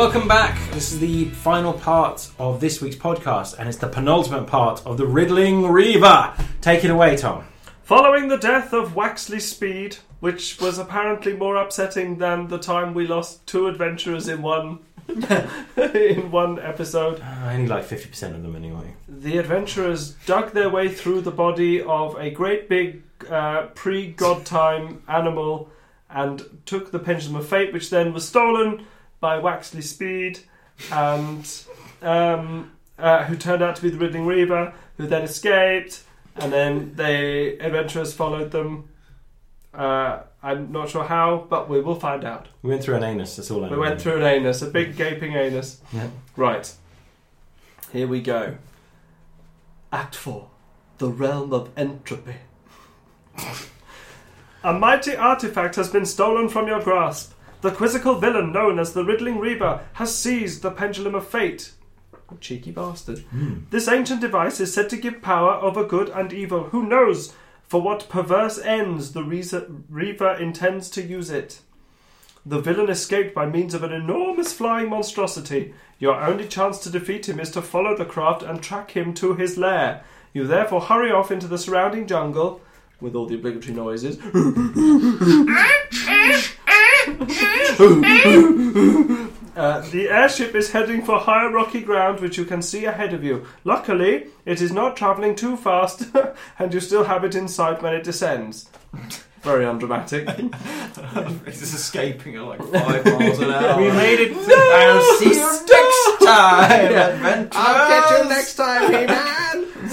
welcome back. This is the final part of this week's podcast, and it's the penultimate part of the Riddling Reaver. Take it away, Tom. Following the death of Waxley Speed, which was apparently more upsetting than the time we lost two adventurers in one in one episode, Uh, only like 50% of them, anyway. the adventurers dug their way through the body of a great big uh, pre-god time animal and took the pendulum of fate, which then was stolen by Waxley Speed, and um, uh, who turned out to be the Riddling Reaver, who then escaped, and then the adventurers followed them. Uh, I'm not sure how, but we will find out. We went through an anus, that's all I know. We went through an anus, a big gaping anus. Yeah. Right. Here we go. Act 4 The Realm of Entropy. A mighty artifact has been stolen from your grasp. The quizzical villain known as the Riddling Reaver has seized the Pendulum of Fate. Cheeky bastard. Hmm. This ancient device is said to give power over good and evil. Who knows for what perverse ends the Reaser- Reaver intends to use it? The villain escaped by means of an enormous flying monstrosity. Your only chance to defeat him is to follow the craft and track him to his lair. You therefore hurry off into the surrounding jungle with all the obligatory noises. Uh, the airship is heading for higher rocky ground which you can see ahead of you. Luckily, it is not travelling too fast and you still have it in sight when it descends. Very undramatic. It's escaping at like five miles an hour. We made it. I'll see you next time, adventurers. I'll catch you next time, He-Man.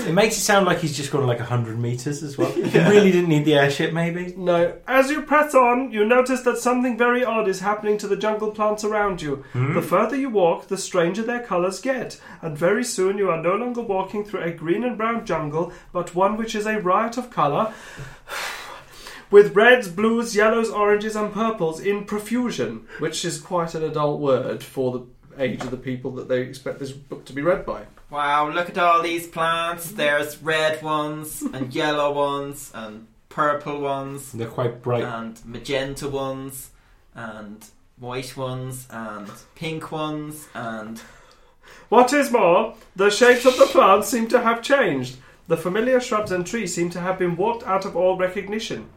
It makes it sound like he's just gone like 100 metres as well. He really didn't need the airship, maybe? No. As you press on, you notice that something very odd is happening to the jungle plants around you. Hmm? The further you walk, the stranger their colours get, and very soon you are no longer walking through a green and brown jungle, but one which is a riot of colour. With reds, blues, yellows, oranges, and purples in profusion, which is quite an adult word for the age of the people that they expect this book to be read by. Wow, look at all these plants. There's red ones, and yellow ones, and purple ones, They're quite bright. and magenta ones, and white ones, and pink ones, and What is more, the shapes of the plants seem to have changed. The familiar shrubs and trees seem to have been warped out of all recognition.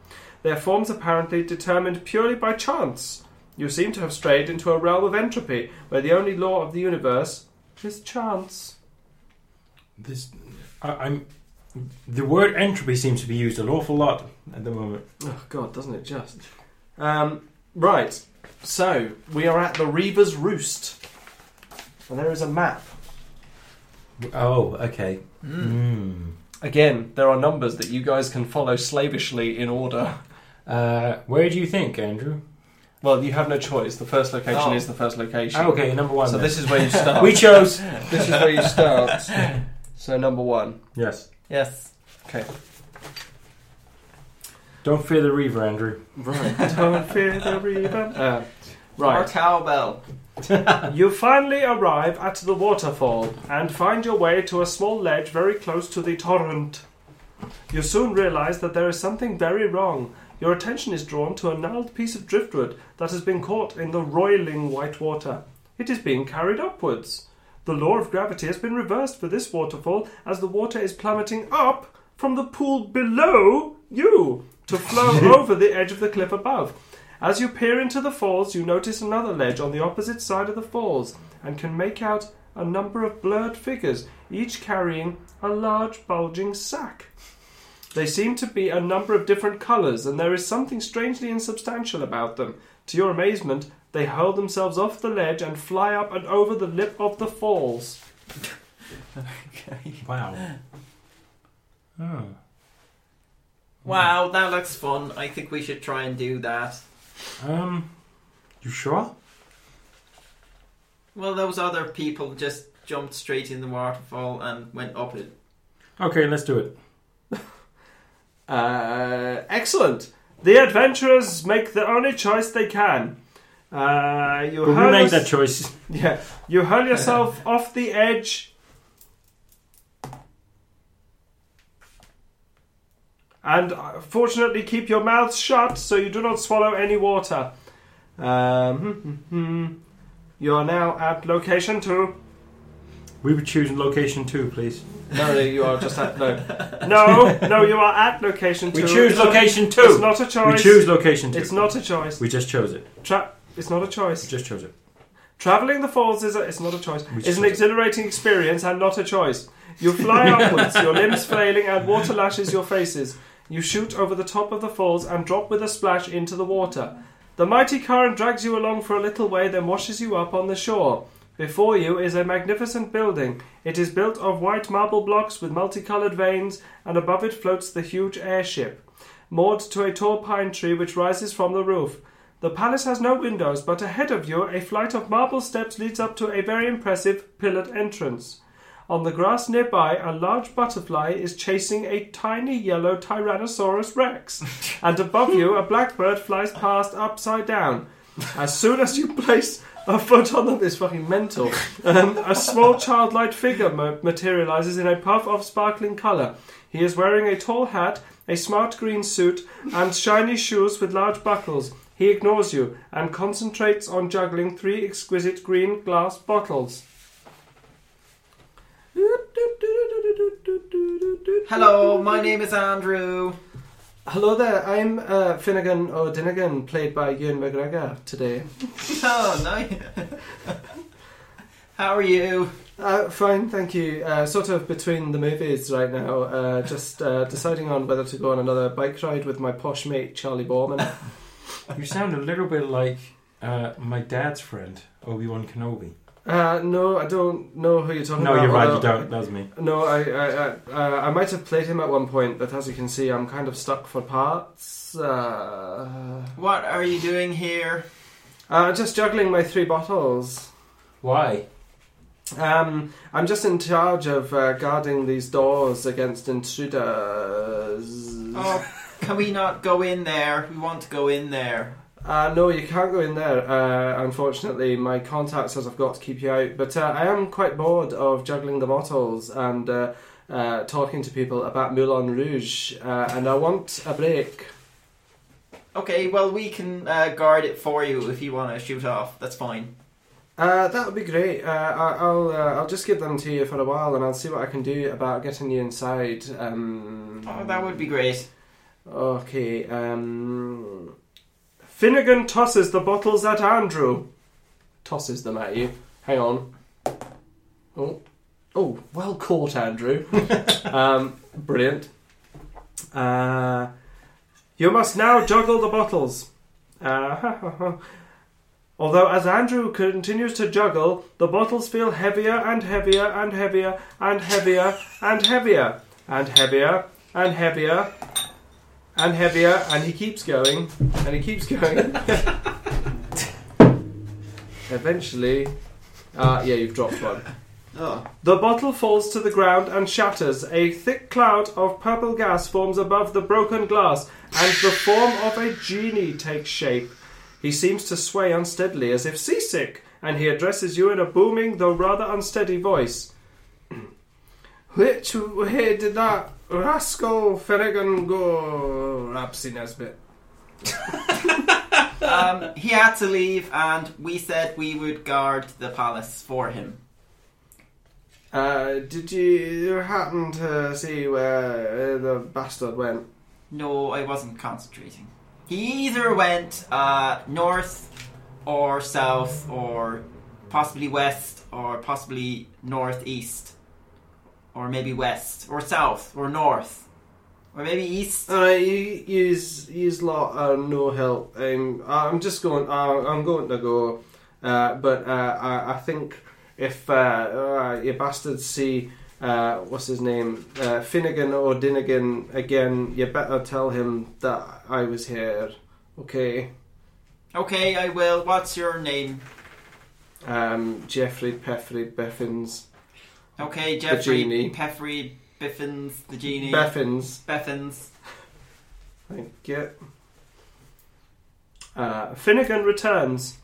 Their forms apparently determined purely by chance. You seem to have strayed into a realm of entropy, where the only law of the universe is chance. This, I, I'm. The word entropy seems to be used an awful lot at the moment. Oh God, doesn't it just? Um, right. So we are at the Reaver's Roost, and there is a map. Oh, okay. Hmm. Again, there are numbers that you guys can follow slavishly in order. Uh, where do you think, Andrew? Well, you have no choice. The first location Oh. is the first location. Okay, number one. So then. this is where you start. we chose. this is where you start. So number one. Yes. yes, Okay. Don't fear the Reaver, Andrew. Right. Don't fear the Reaver. Uh, or right. cowbell. You finally arrive at the waterfall and find your way to a small ledge very close to the torrent. You soon realize that there is something very wrong. Your attention is drawn to a gnarled piece of driftwood that has been caught in the roiling white water. It is being carried upwards. The law of gravity has been reversed for this waterfall as the water is plummeting up from the pool below you to flow over the edge of the cliff above. As you peer into the falls, you notice another ledge on the opposite side of the falls and can make out a number of blurred figures, each carrying a large bulging sack. They seem to be a number of different colours, and there is something strangely insubstantial about them. To your amazement, they hurl themselves off the ledge and fly up and over the lip of the falls. Okay. Wow. Oh. Wow, that looks fun. I think we should try and do that. Um. You sure? Well, those other people just jumped straight in the waterfall and went up it. Okay, let's do it. Uh, excellent. The adventurers make the only choice they can. Uh, you But we hurl made yours- that choice. Yeah, you hurl yourself off the edge. And uh, fortunately, keep your mouths shut so you do not swallow any water. Um, You are now at location two. We would choose location two, please. No, you are just at no. No, no, you are at location two. We choose It's not- location It's not a choice. We choose location two. It's not a choice. We just chose it. Tra- it's not a choice. We just chose it. Traveling the falls is a, it's not a choice. We It's an chose it. exhilarating experience and not a choice. You fly upwards, your limbs flailing, and water lashes your faces. You shoot over the top of the falls and drop with a splash into the water. The mighty current drags you along for a little way, then washes you up on the shore. Before you is a magnificent building. It is built of white marble blocks with multicolored veins, and above it floats the huge airship, moored to a tall pine tree which rises from the roof. The palace has no windows, but ahead of you, a flight of marble steps leads up to a very impressive pillared entrance. On the grass nearby, a large butterfly is chasing a tiny yellow Tyrannosaurus Rex. and above you, a blackbird flies past upside down. As soon as you place a foot on them, fucking mental. Um, a small childlike figure ma- materializes in a puff of sparkling color. He is wearing a tall hat, a smart green suit, and shiny shoes with large buckles. He ignores you and concentrates on juggling three exquisite green glass bottles. Hello, my name is Andrew. Hello there, I'm uh, Finnegan O'Dinnigan, played by Ewan McGregor today. Oh, nice. How are you? Uh, fine, thank you. Uh, sort of between the movies right now, uh, just uh, deciding on whether to go on another bike ride with my posh mate Charlie Boorman. You sound a little bit like uh, my dad's friend, Obi Wan Kenobi. Uh, no, I don't know who you're talking No, about. No, you're right. You don't. That was me. No, I, I, I, uh, I might have played him at one point, but as you can see, I'm kind of stuck for parts. Uh, What are you doing here? uh, just juggling my three bottles. Why? Um, I'm just in charge of uh, guarding these doors against intruders. Oh, can we not go in there? We want to go in there. Uh, no, you can't go in there. Uh, unfortunately, my contact says I've got to keep you out. But uh, I am quite bored of juggling the bottles and uh, uh, talking to people about Moulin Rouge, uh, and I want a break. Okay, well, we can uh, guard it for you if you want to shoot off. That's fine. Uh, that would be great. Uh, I, I'll uh, I'll just give them to you for a while, and I'll see what I can do about getting you inside. Um, Oh, that would be great. Okay. Um, Finnegan tosses the bottles at Andrew. Tosses them at you. Hang on. Oh, oh, well caught, Andrew. um, brilliant. Uh, you must now juggle the bottles. Uh, Although, as Andrew continues to juggle, the bottles feel heavier and heavier and heavier and heavier and heavier and heavier and heavier and heavier, and he keeps going and he keeps going. Eventually, uh, yeah, you've dropped one. Oh. The bottle falls to the ground and shatters. A thick cloud of purple gas forms above the broken glass, and the form of a genie takes shape. He seems to sway unsteadily as if seasick, and he addresses you in a booming, though rather unsteady voice. Which way did that rascal Finnegan go, Rapsy Nesbit? Um, he had to leave, and we said we would guard the palace for him. Uh, did you happen to see where uh, the bastard went? No, I wasn't concentrating. He either went uh, north or south, or possibly west, or possibly northeast, or maybe west, or south, or north, or maybe east. Uh, you use use lot uh, no help. Um, I'm just going. Uh, I'm going to go. Uh, but uh, I, I think if uh, uh, you bastards see uh, what's his name uh, Finnegan or Dinnigan again, you better tell him that I was here. Okay. Okay, I will. What's your name? Um, Jeffrey Peffrey Beffins. Okay, Jeffrey genie. Peffrey Biffins, the genie. Beffins. Beffins. Thank you. Uh, Finnegan returns.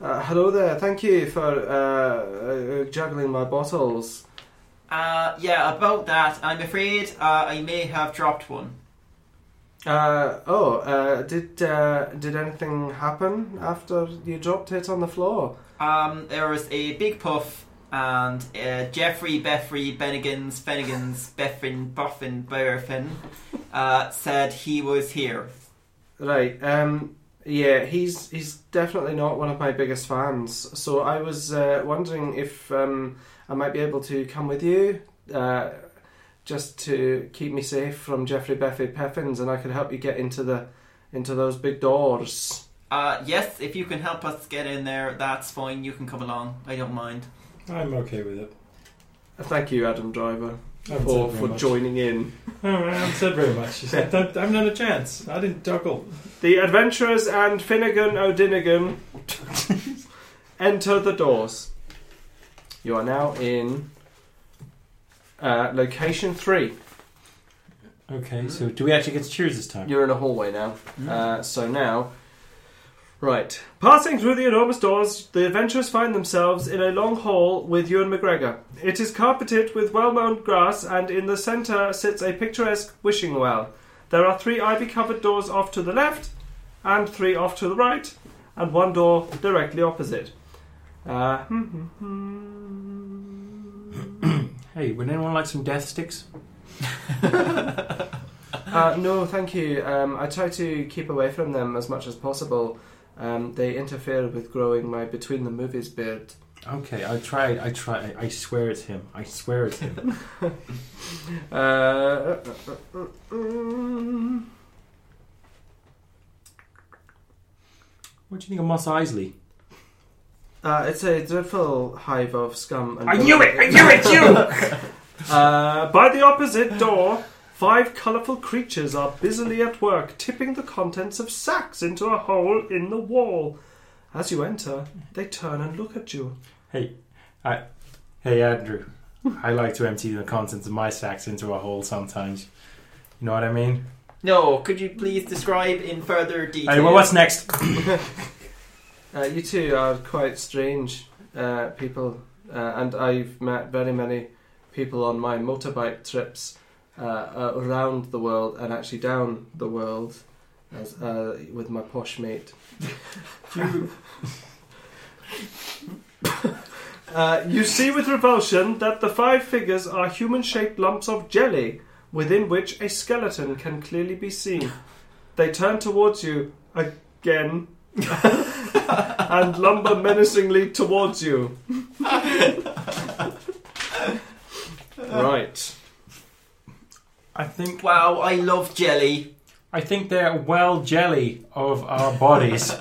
Uh, hello there. Thank you for uh, uh, juggling my bottles. Uh, yeah, about that, I'm afraid uh, I may have dropped one. Uh, oh, uh, did uh, did anything happen after you dropped it on the floor? Um, there was a big puff, and uh, Jeffrey Beffrey Bennigan's Fennigans Beffin Boffin Burfin uh, said he was here. Right. Um. Yeah, he's he's definitely not one of my biggest fans. So I was uh, wondering if um, I might be able to come with you, uh, just to keep me safe from Jeffrey Beffy Peffins, and I could help you get into the into those big doors. Uh, yes, if you can help us get in there, that's fine. You can come along. I don't mind. I'm okay with it. Thank you, Adam Driver, for for much. joining in. I haven't said very much. You said, "Don't- I'm not a chance. I didn't duckle. The adventurers and Finnegan O'Dinnigan enter the doors. You are now in uh, location three. Okay, so do we actually get to choose this time? You're in a hallway now. Uh, so now, right. Passing through the enormous doors, the adventurers find themselves in a long hall with Ewan McGregor. It is carpeted with well mown grass, and in the centre sits a picturesque wishing well. There are three ivy covered doors off to the left, and three off to the right, and one door directly opposite. Uh, hmm, hmm, hmm. Hey, would anyone like some death sticks? Uh, no, thank you. Um, I try to keep away from them as much as possible. Um, they interfere with growing my between the movies beard. Okay, I tried. I try. I swear it's him. I swear it's him. Uh, what do you think of Mos Eisley? Uh, it's a dreadful hive of scum. And I knew it! I knew it! You! Uh, by the opposite door, five colourful creatures are busily at work, tipping the contents of sacks into a hole in the wall. As you enter, they turn and look at you. hey, I, hey, Andrew. I like to empty the contents of my sacks into a hole sometimes. You know what I mean? No, could you please describe in further detail? Hey, well, what's next? Uh, you two are quite strange uh, people, uh, and I've met very many people on my motorbike trips uh, uh, around the world and actually down the world as, uh, with my posh mate. Uh, you see with revulsion that the five figures are human shaped lumps of jelly within which a skeleton can clearly be seen. They turn towards you again and lumber menacingly towards you. Right. I think Wow, I love jelly. I think they're well jelly of our bodies.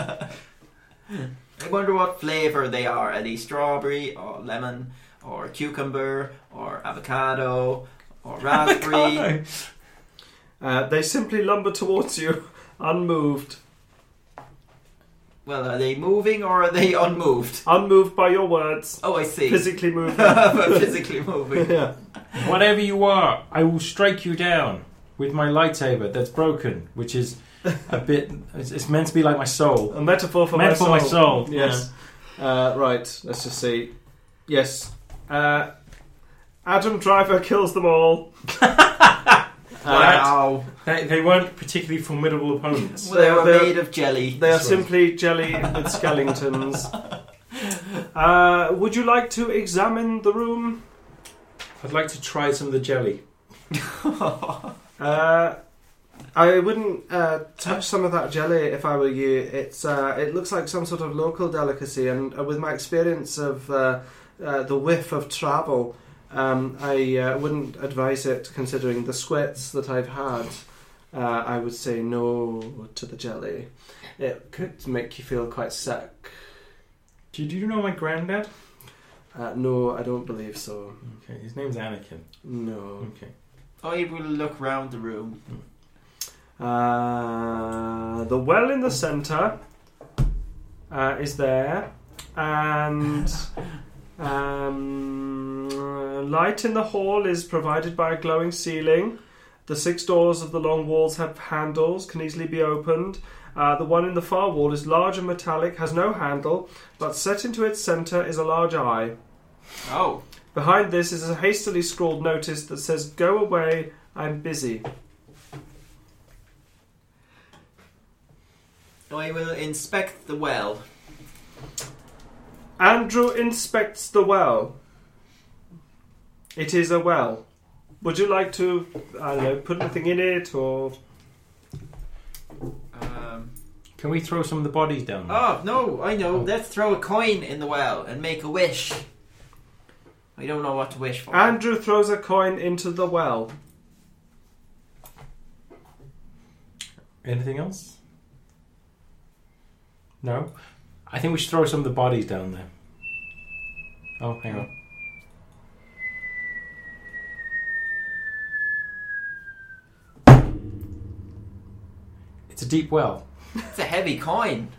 I wonder what flavour they are. Are they strawberry or lemon or cucumber or avocado or raspberry? Uh, they simply lumber towards you, unmoved, well, are they moving or are they unmoved? unmoved by your words, Oh, I see. physically moving. Physically moving. yeah. Whatever you are, I will strike you down with my lightsaber that's broken, which is a bit. It's, it's meant to be like my soul. A metaphor for Metaphor my my soul. soul. Yes. Uh, right. Let's just see. Yes. Uh, Adam Driver kills them all. Uh, Wow. They, they weren't particularly formidable opponents. Well, they were They're- made of jelly. They are right. simply jelly with skeletons. Uh, would you like to examine the room? I'd like to try some of the jelly. Uh, I wouldn't uh, touch some of that jelly if I were you. It's uh, it looks like some sort of local delicacy, and uh, with my experience of uh, uh, the whiff of travel, um, I uh, wouldn't advise it. Considering the squits that I've had, uh, I would say no to the jelly. It could make you feel quite sick. Do you, do you know my granddad? Uh, no, I don't believe so. Okay, his name's Anakin. No. Okay. I will look round the room. Uh, the well in the centre uh, is there, and um, light in the hall is provided by a glowing ceiling. The six doors of the long walls have handles, can easily be opened. Uh, the one in the far wall is large and metallic, has no handle, but set into its centre is a large eye. Oh. Behind this is a hastily scrawled notice that says, Go away, I'm busy. I will inspect the well. Andrew inspects the well. It is a well. Would you like to, I don't know, put anything in it or. Can we throw some of the bodies down? there? oh no, I know. Oh. Let's throw a coin in the well and make a wish. I don't know what to wish for. Andrew throws a coin into the well. Anything else? No. I think we should throw some of the bodies down there. Oh, hang on. It's a deep well. It's a heavy coin.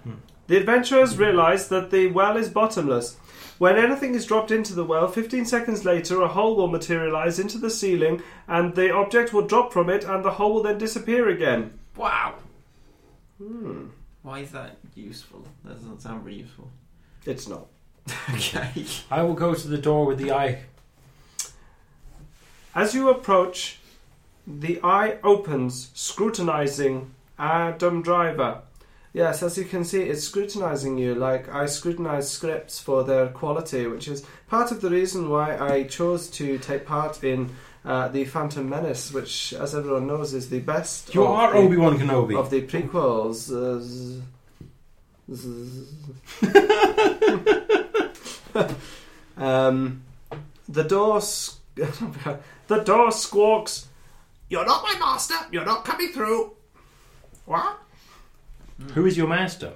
The adventurers realize that the well is bottomless. When anything is dropped into the well, 15 seconds later, a hole will materialize into the ceiling and the object will drop from it and the hole will then disappear again. Wow. Hmm. Why is that useful? That doesn't sound very useful. It's not. okay. I will go to the door with the eye. As you approach, the eye opens, scrutinizing Adam Driver. Yes, as you can see, it's scrutinizing you like I scrutinize scripts for their quality, which is part of the reason why I chose to take part in uh, the Phantom Menace, which, as everyone knows, is the best You of are the, Obi Wan Kenobi. of the prequels. Uh, z- z- um, the door. s- the door squawks. You're not my master. You're not coming through. What? Who is your master?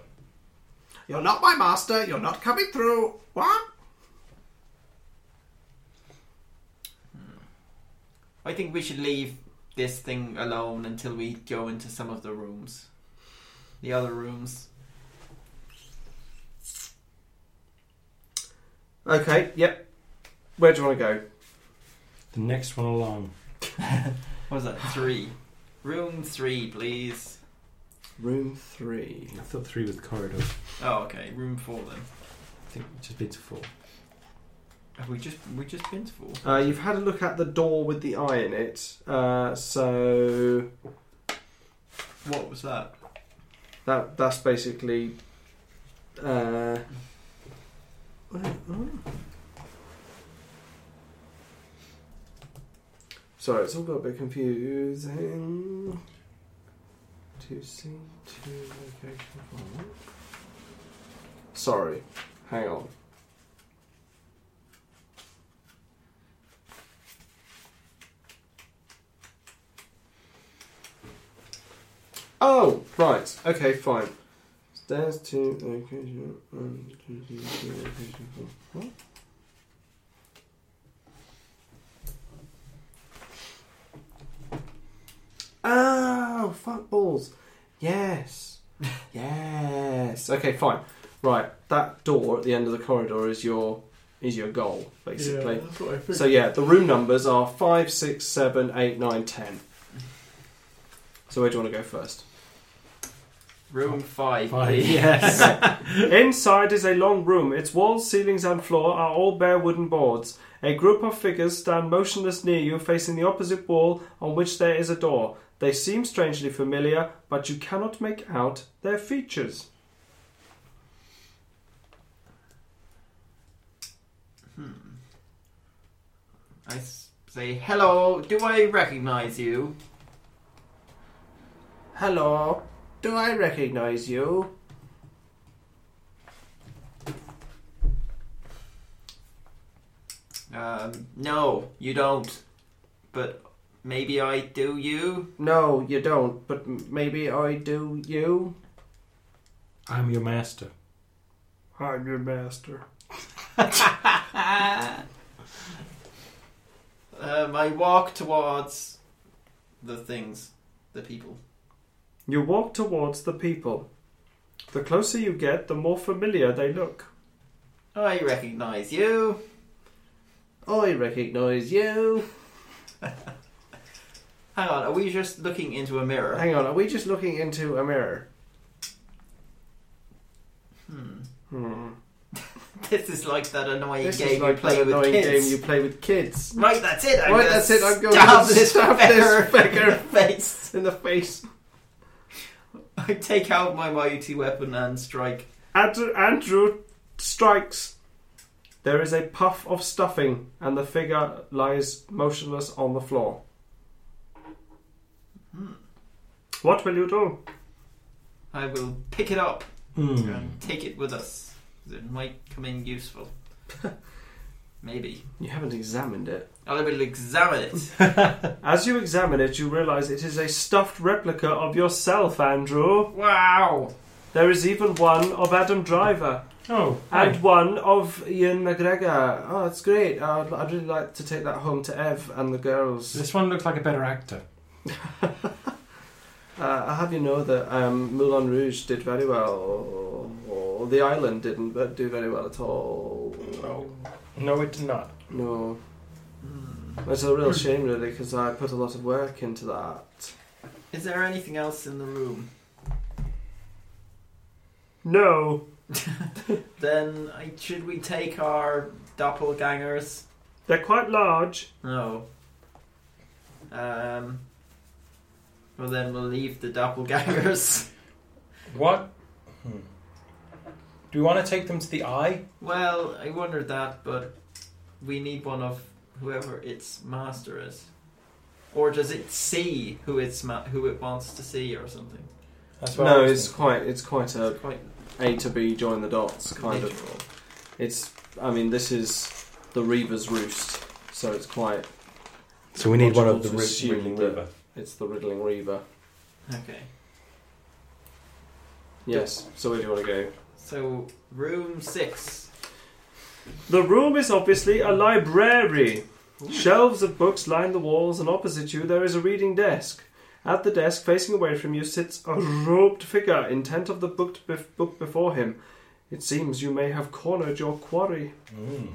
You're not my master. You're not coming through. What? Hmm. I think we should leave this thing alone until we go into some of the rooms. The other rooms. Okay, yep. Where do you want to go? The next one along. What was that? Three. Room three, please. Room three. I thought three was the corridor. Oh, okay. Room four then. I think we've just been to four. Have we just we just been to four? Uh, you've had a look at the door with the eye in it. Uh, so What was that? that that's basically. Uh, where- oh. Sorry, it's all got a bit confusing. Two C two location four. Sorry, hang on. Oh, right. Okay, fine. Stairs to location one, two, three, two, location four. What? Oh, fuck balls. Yes. yes. Okay, fine. Right, that door at the end of the corridor is your is your goal, basically. that's what I So yeah, the room numbers are five, six, seven, eight, nine, ten. So where do you want to go first? Room five, Five. please. Yes. Inside is a long room. Its walls, ceilings, and floor are all bare wooden boards. A group of figures stand motionless near you, facing the opposite wall on which there is a door. They seem strangely familiar, but you cannot make out their features. I s- say hello. Do I recognize you? Hello, do I recognize you? Um, no, you don't. But maybe I do. You? No, you don't, but maybe I do you. I'm your master. I'm your master. Um, I walk towards the things, the people. You walk towards the people. The closer you get, the more familiar they look. I recognize you. I recognise you. Hang on, are we just looking into a mirror? Hang on, are we just looking into a mirror? Hmm. Hmm. This is like that annoying This game is like you play that with annoying kids. game you play with kids. Right, that's it. I'm Right, gonna that's it, I'm going stab to this stab this beggar. in the face. In the face. I take out my mighty weapon and strike. Andrew, Andrew strikes. There is a puff of stuffing, and the figure lies motionless on the floor. Hmm. What will you do? I will pick it up Hmm. and take it with us. It might come in useful. Maybe. You haven't examined it. I will examine it. As you examine it, you realize it is a stuffed replica of yourself, Andrew. wow! There is even one of Adam Driver Oh, and hi. one of Ian McGregor. Oh, that's great. I'd, I'd really like to take that home to Ev and the girls. this one looks like a better actor. Uh, I have you know that um, Moulin Rouge did very well, or, or The Island didn't but do very well at all. No. No, it did not. No. Hmm. It's a real shame, really, because I put a lot of work into that. Is there anything else in the room? No. Then I, should we take our doppelgangers? They're quite large. No. Um. Well, then we'll leave the doppelgangers. What? Hmm. Do we want to take them to the eye? well, I wondered that, but we need one of whoever its master is. Or does it see who it's ma- who it wants to see or something? That's what I No, was it's thinking. quite it's quite a It's quite A to B join the dots kind of. literal. It's I mean this is the Reaver's roost, so it's quite So we need one of the Logical to ri- assume riddling that- river. It's the riddling Reaver. Okay. Yes. So where do you want to go? So room six. The room is obviously a library. Shelves of books line the walls, and opposite you there is a reading desk. At the desk, facing away from you, sits a robed figure, intent of the book, bef- book before him. It seems you may have cornered your quarry. Mm.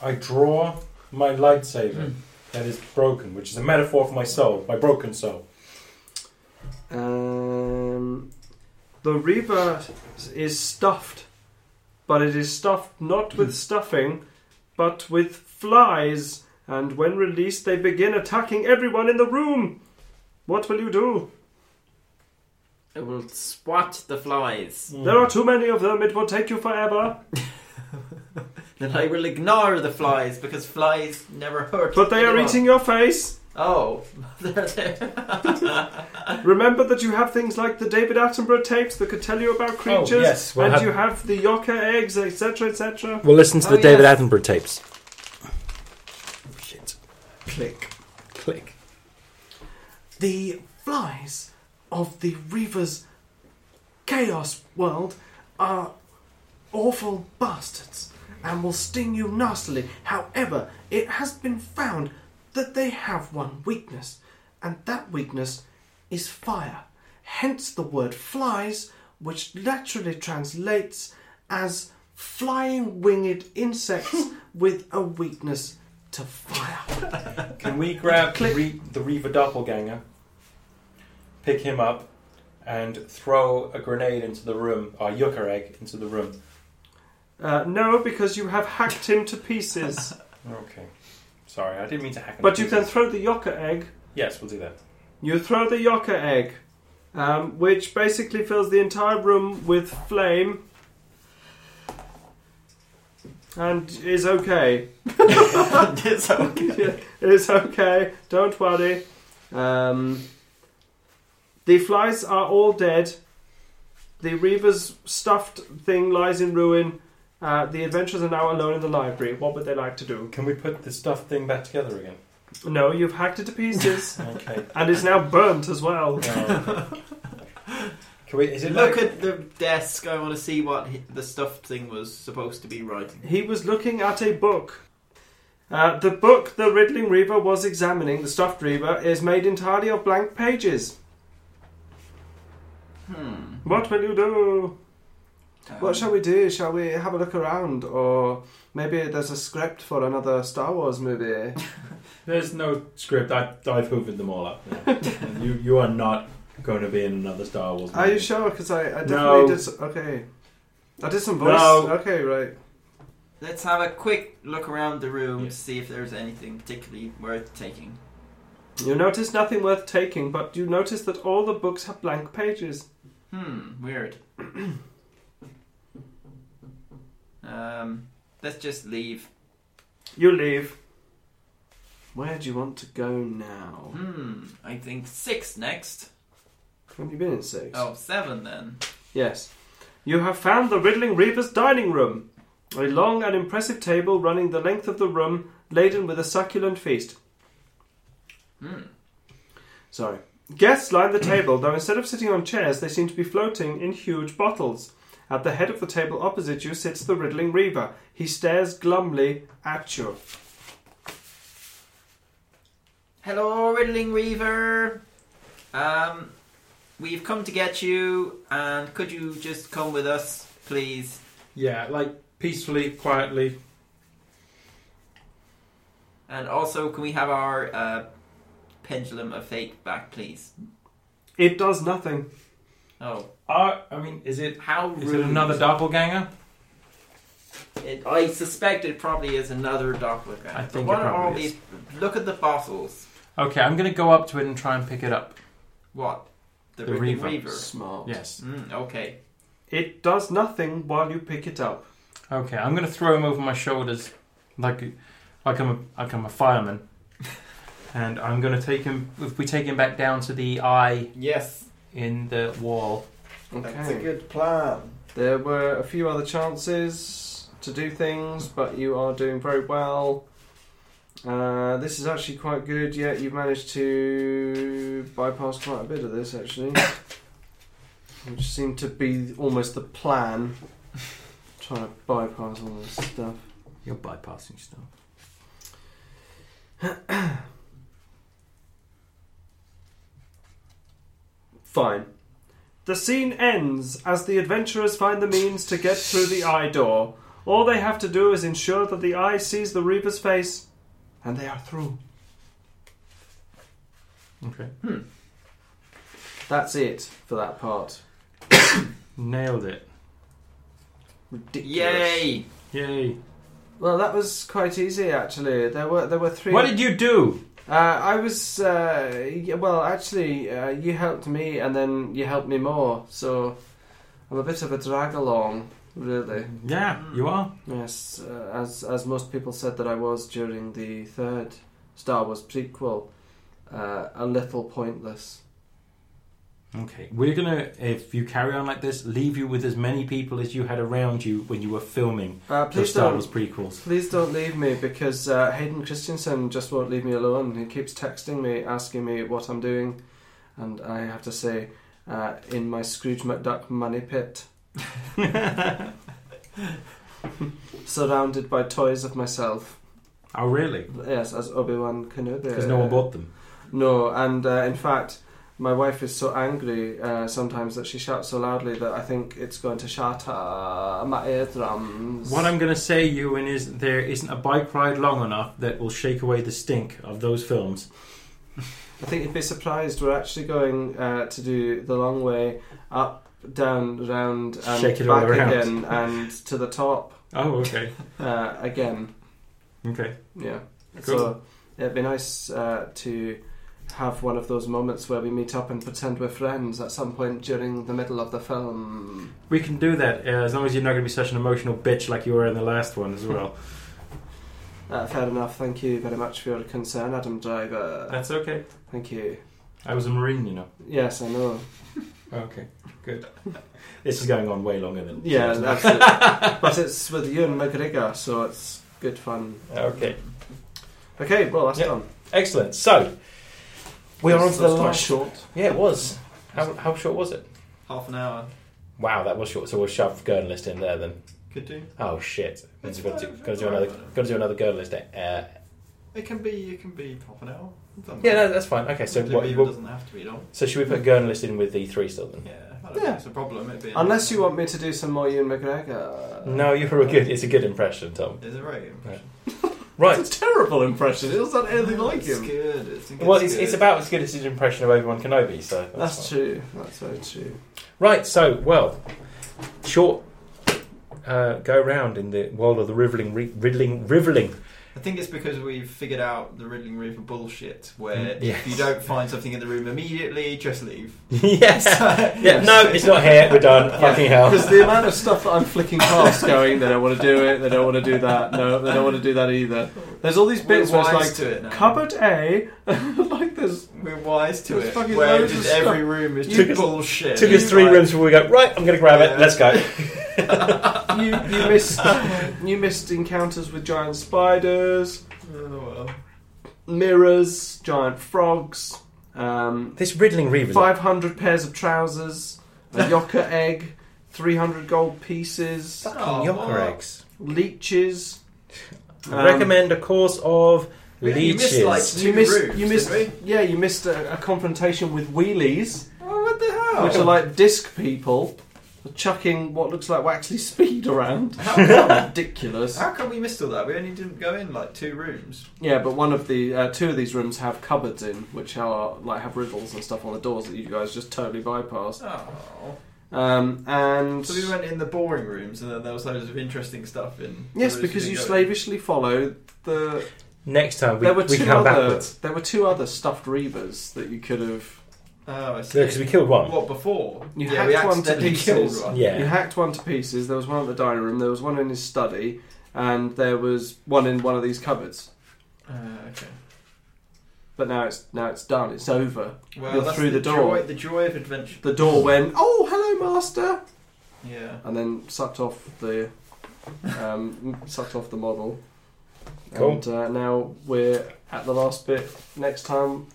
I draw my lightsaber that is broken, which is a metaphor for my soul, my broken soul. Um, the Reaver is stuffed, but it is stuffed not with stuffing, but with flies. And when released, they begin attacking everyone in the room. What will you do? I will swat the flies. Mm. There are too many of them. It will take you forever. Then I will ignore the flies because flies never hurt. But they are anyone. eating your face. Oh, they're there. Remember that you have things like the David Attenborough tapes that could tell you about oh, creatures, Oh, yes, we'll and have- you have the Yoka eggs, etc., etc. We'll listen to Oh, the David yes. Attenborough tapes. Oh, shit. Click. Click. The flies of the Reaver's Chaos world are awful bastards and will sting you nastily. However, it has been found that they have one weakness, and that weakness is fire. Hence the word flies, which literally translates as flying winged insects with a weakness to fire. Can we grab the, Click. Re- the Reaver doppelganger, pick him up, and throw a grenade into the room, or a yucca egg into the room? Uh, no, because you have hacked him to pieces. Okay. Sorry, I didn't mean to hack him. but to you can pieces. throw the Yoka egg. Yes, we'll do that. You throw the Yoka egg, um, which basically fills the entire room with flame. And is okay. it's okay. It's okay. Don't worry. Um, the flies are all dead. The Reaver's stuffed thing lies in ruin. Uh, the adventurers are now alone in the library. What would they like to do? Can we put the stuffed thing back together again? No, you've hacked it to pieces. Okay. and it's now burnt as well. Um, can we? Is it Look like, at the desk. I want to see what he- the stuffed thing was supposed to be writing. He was looking at a book. Uh, the book the Riddling Reaver was examining, the stuffed Reaver, is made entirely of blank pages. Hmm. What will you do? Um, What shall we do? Shall we have a look around? Or maybe there's a script for another Star Wars movie? There's no script. I, I've hoovered them all up. Yeah. you you are not going to be in another Star Wars. Are you movie. sure? Because I, I definitely No. did. Okay. I did some voice. No. Okay, right. Let's have a quick look around the room Yeah. to see if there's anything particularly worth taking. You notice nothing worth taking, but you notice that all the books have blank pages. Hmm, weird. um, let's just leave. You leave. Where do you want to go now? Hmm, I think six next. Have you been in six? Oh, seven then. Yes. You have found the Riddling Reaper's dining room. A long and impressive table running the length of the room, laden with a succulent feast. Hmm. Sorry. Guests line the table, though instead of sitting on chairs, they seem to be floating in huge bottles. At the head of the table opposite you sits the Riddling Reaver. He stares glumly at you. Hello, Riddling Reaver. Um, we've come to get you, and could you just come with us, please? Yeah, like peacefully, quietly. And also, can we have our uh, pendulum of fate back, please? It does nothing. Oh, Uh, I mean, is it how is rude! it another doppelganger? It, I suspect it probably is another doppelganger. I But think what it are all probably is. these? Look at the fossils. Okay, I'm gonna go up to it and try and pick it up. What? The, The Riddling Reaver. Reaver. Smart. Yes. Mm, okay. It does nothing while you pick it up. Okay, I'm gonna throw him over my shoulders, like like I'm a, like I'm a fireman, and I'm gonna take him. If we take him back down to the eye Yes, in the wall. that's a good plan. There were a few other chances to do things, but you are doing very well. Uh, this is actually quite good. Yeah, you've managed to bypass quite a bit of this, actually. Which seemed to be almost the plan. Trying to bypass all this stuff. You're bypassing stuff. Fine. The scene ends as the adventurers find the means to get through the eye door. All they have to do is ensure that the eye sees the Reaper's face, and they are through. Okay, Hmm. That's it for that part. nailed it. Ridiculous. Yay! Yay! Well, that was quite easy actually. There were there were three. What did you do? Uh, I was uh, yeah, well. Actually, uh, you helped me, and then you helped me more. So I'm a bit of a drag along, really. Yeah, you are. Yes, uh, as as most people said that I was during the third Star Wars prequel, uh, a little pointless. Okay, we're gonna, if you carry on like this, leave you with as many people as you had around you when you were filming Uh, the Star. Wars prequels. Please don't leave me because uh, Hayden Christensen just won't leave me alone. He keeps texting me, asking me what I'm doing, and I have to say, uh, in my Scrooge McDuck money pit, surrounded by toys of myself. Oh, really? Yes, as Obi Wan Kenobi. Because no one bought them. No, and uh, in fact, my wife is so angry uh, sometimes that she shouts so loudly that I think it's going to shatter my eardrums. What I'm going to say, Ewan, is there isn't a bike ride long enough that will shake away the stink of those films. I think you'd be surprised. We're actually going uh, to do the long way up, down, round, and back again, and to the top Oh, okay. uh, again. Okay. Yeah. Cool. So it'd be nice uh, to have one of those moments where we meet up and pretend we're friends at some point during the middle of the film. We can do that uh, as long as you're not going to be such an emotional bitch like you were in the last one as well. Uh, fair enough. Thank you very much for your concern, Adam Driver. That's okay. Thank you. I was a Marine, you know. Yes, I know. Okay, good. this is going on way longer than. Yeah, it. but it's with Ewan McGregor, so it's good fun. Okay, Okay, well that's Yep. done. excellent. So, we are on to the That's quite last. short. Yeah, it was. How, how short was it? Half an hour. Wow, that was short. So we'll shove Gurn list in there then. Could do. Oh shit! It's Got to, fine. got to do another. Got to do another Gurn list. Uh, It can be. It can be half an hour. Doesn't yeah, no, matter. that's fine. Okay, so It what? even what- doesn't have to be long. so should we put Gurn list in with the three still then? Yeah, I don't Yeah. think it's a problem. It'd be Unless you want me to do some more Ewan McGregor. No, you're a good. It's a good impression, Tom. It's a very good impression. Right. It's a terrible impression. It doesn't anything like It's him. good. It's, Well, it's, it's about as good as his impression of Obi Wan Kenobi. So that's, That's true. That's very true. Right. So well, short uh, go round in the world of the riddling, re- riddling, riddling, I think it's because we've figured out the Riddling Reaver bullshit, where Mm, yes. if you don't find something in the room immediately, just leave. yeah. yeah. No, it's not here. We're done. Fucking hell. Because the amount of stuff that I'm flicking past, going, they don't want to do it, they don't want to do that, no, they don't want to do that either. There's all these We're bits where it's like to it now. cupboard A, like there's We're wise to it. fucking Where loads just of stuff. every room is just us- bullshit. Took us three Like, rooms before we go. Right, I'm going to grab it. Let's go. you you missed you missed encounters with giant spiders, Oh, well. mirrors, giant frogs, um, This riddling reaver. 500 pairs of trousers, a yoka egg, 300 gold pieces, Fucking Oh, yoker what? eggs. leeches. Um, Recommend a course of We- you leeches. missed, like, You Two missed, rooms, you missed, didn't yeah, you missed a, a confrontation with wheelies, Oh, what the hell? which are like disc people chucking what looks like waxy speed around. How come? Ridiculous. How come we missed all that? We only didn't go in like two rooms. Yeah, but one of the uh, two of these rooms have cupboards in, which are like have riddles and stuff on the doors that you guys just totally bypassed. Oh. Um, and So we went in the boring rooms, and then there was loads of interesting stuff in. yes, rooms because we you didn't go slavishly followed the. Next time we, there were we two come other. backwards. There were two other stuffed reavers that you could have. In. Oh, I see. Because we killed one. What before? You yeah, we hacked one to accidentally pieces. killed one. Yeah. You hacked one to pieces. There was one at the dining room. There was one in his study, and there was one in one of these cupboards. Uh, okay. But now it's now it's done. It's over. Well, You're that's through the door. Joy, the joy of adventure. The door went. Oh, hello, master. Yeah. and then sucked off the um, sucked off the model. Cool. And uh, now we're at the last bit. Next time,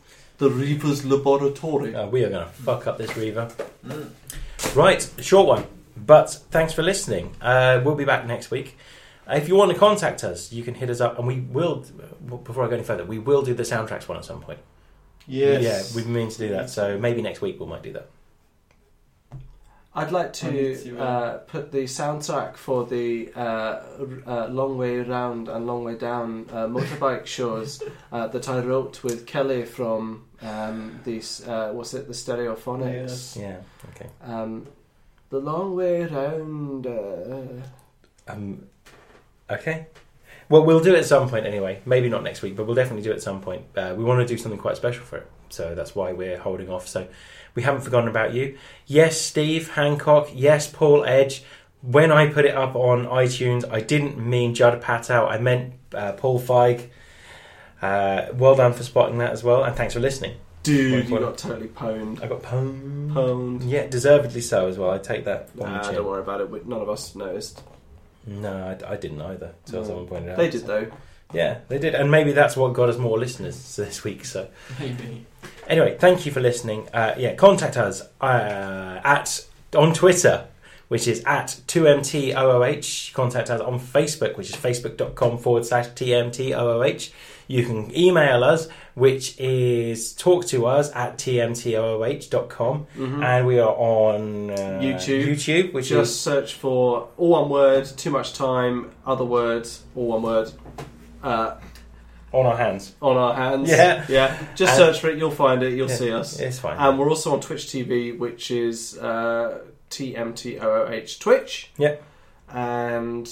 the Reaver's laboratory. Uh, we are going to fuck up this reaver. Mm. Right, short one. But thanks for listening. Uh, we'll be back next week. Uh, if you want to contact us, you can hit us up, and we will. Before I go any further, we will do the soundtracks one at some point. Yes. Yeah, we mean to do that. So maybe next week we might do that. I'd like to to, uh, uh, put the soundtrack for the uh, uh, Long Way Round and Long Way Down uh, motorbike shows uh, that I wrote with Kelly from um, these. Uh, what's it? The Stereophonics. Yeah. Okay. Um, the Long Way Round. Uh, Um, okay. Well, we'll do it at some point anyway. Maybe not next week, but we'll definitely do it at some point. Uh, we want to do something quite special for it, so that's why we're holding off. So we haven't forgotten about you. Yes, Steve Hancock. Yes, Paul Edge. When I put it up on iTunes, I didn't mean Judd Apatow. I meant uh, Paul Feig. Uh, well done for spotting that as well, and thanks for listening. dude, you got totally pwned. I got pwned. Pwned. Yeah, deservedly so as well. I take that Nah, don't worry about it. None of us noticed. No, I, I didn't either. Until No. someone pointed out. They did though. Yeah, they did, and maybe that's what got us more listeners this week. So, Maybe. anyway, thank you for listening. Uh, yeah, contact us uh, at on Twitter, which is at two mtooh. Contact us on Facebook, which is facebook.com forward slash tmtooh. You can email us, which is talk to us at tmtooh.com. Mhm. And we are on uh, YouTube. YouTube, which Just is search for all one word, too much time, other words, all one word. Uh, on our hands. on our hands. Yeah. yeah. Just And- search for it. You'll find it. You'll Yeah, see us. It's fine. And we're also on Twitch TV, which is uh, TMTOOH Twitch. Yeah. And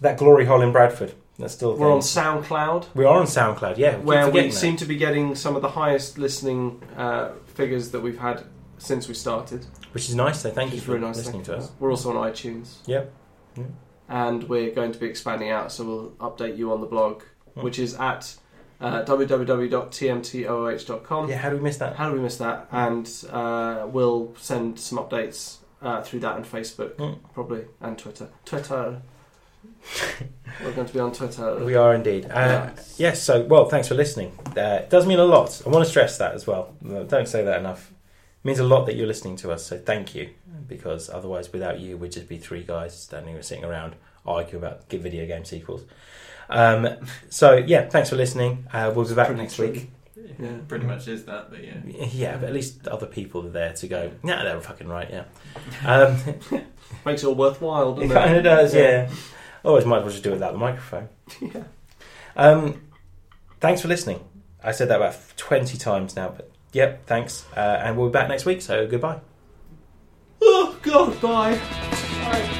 that glory hole in Bradford. That's still. we're on. SoundCloud, We are on SoundCloud, yeah. we where we that. seem to be getting some of the highest listening uh, figures that we've had since we started. which is nice. So thank Which you for really nice. listening to us. We're also on iTunes. Yep. Yeah. And we're going to be expanding out, so we'll update you on the blog, which is at uh, www.tmtooh.com. Yeah, how do we miss that? How did we miss that? And uh, we'll send some updates uh, through that and Facebook, Mm. probably, and Twitter. Twitter. We're going to be on Twitter. We are indeed. Uh, yes. So, well, thanks for listening. Uh, it does mean a lot. I want to stress that as well. Don't say that enough. It means a lot that you're listening to us. So, thank you. Because otherwise, without you, we'd just be three guys standing, and sitting around, arguing about g- video game sequels. Um, so, yeah, thanks for listening. Uh, we'll be back Pretty next true. week. Yeah. Pretty much is that, but yeah. Yeah, but at least other people are there to go. Yeah, they were fucking right. Yeah. Um, Makes it all worthwhile, It doesn't it? kind of does, yeah. Always might as well just do it without the microphone. Yeah. Um, thanks for listening. I said that about 20 times now, but yep, thanks. Uh, and we'll be back next week, so goodbye. Oh, God, bye.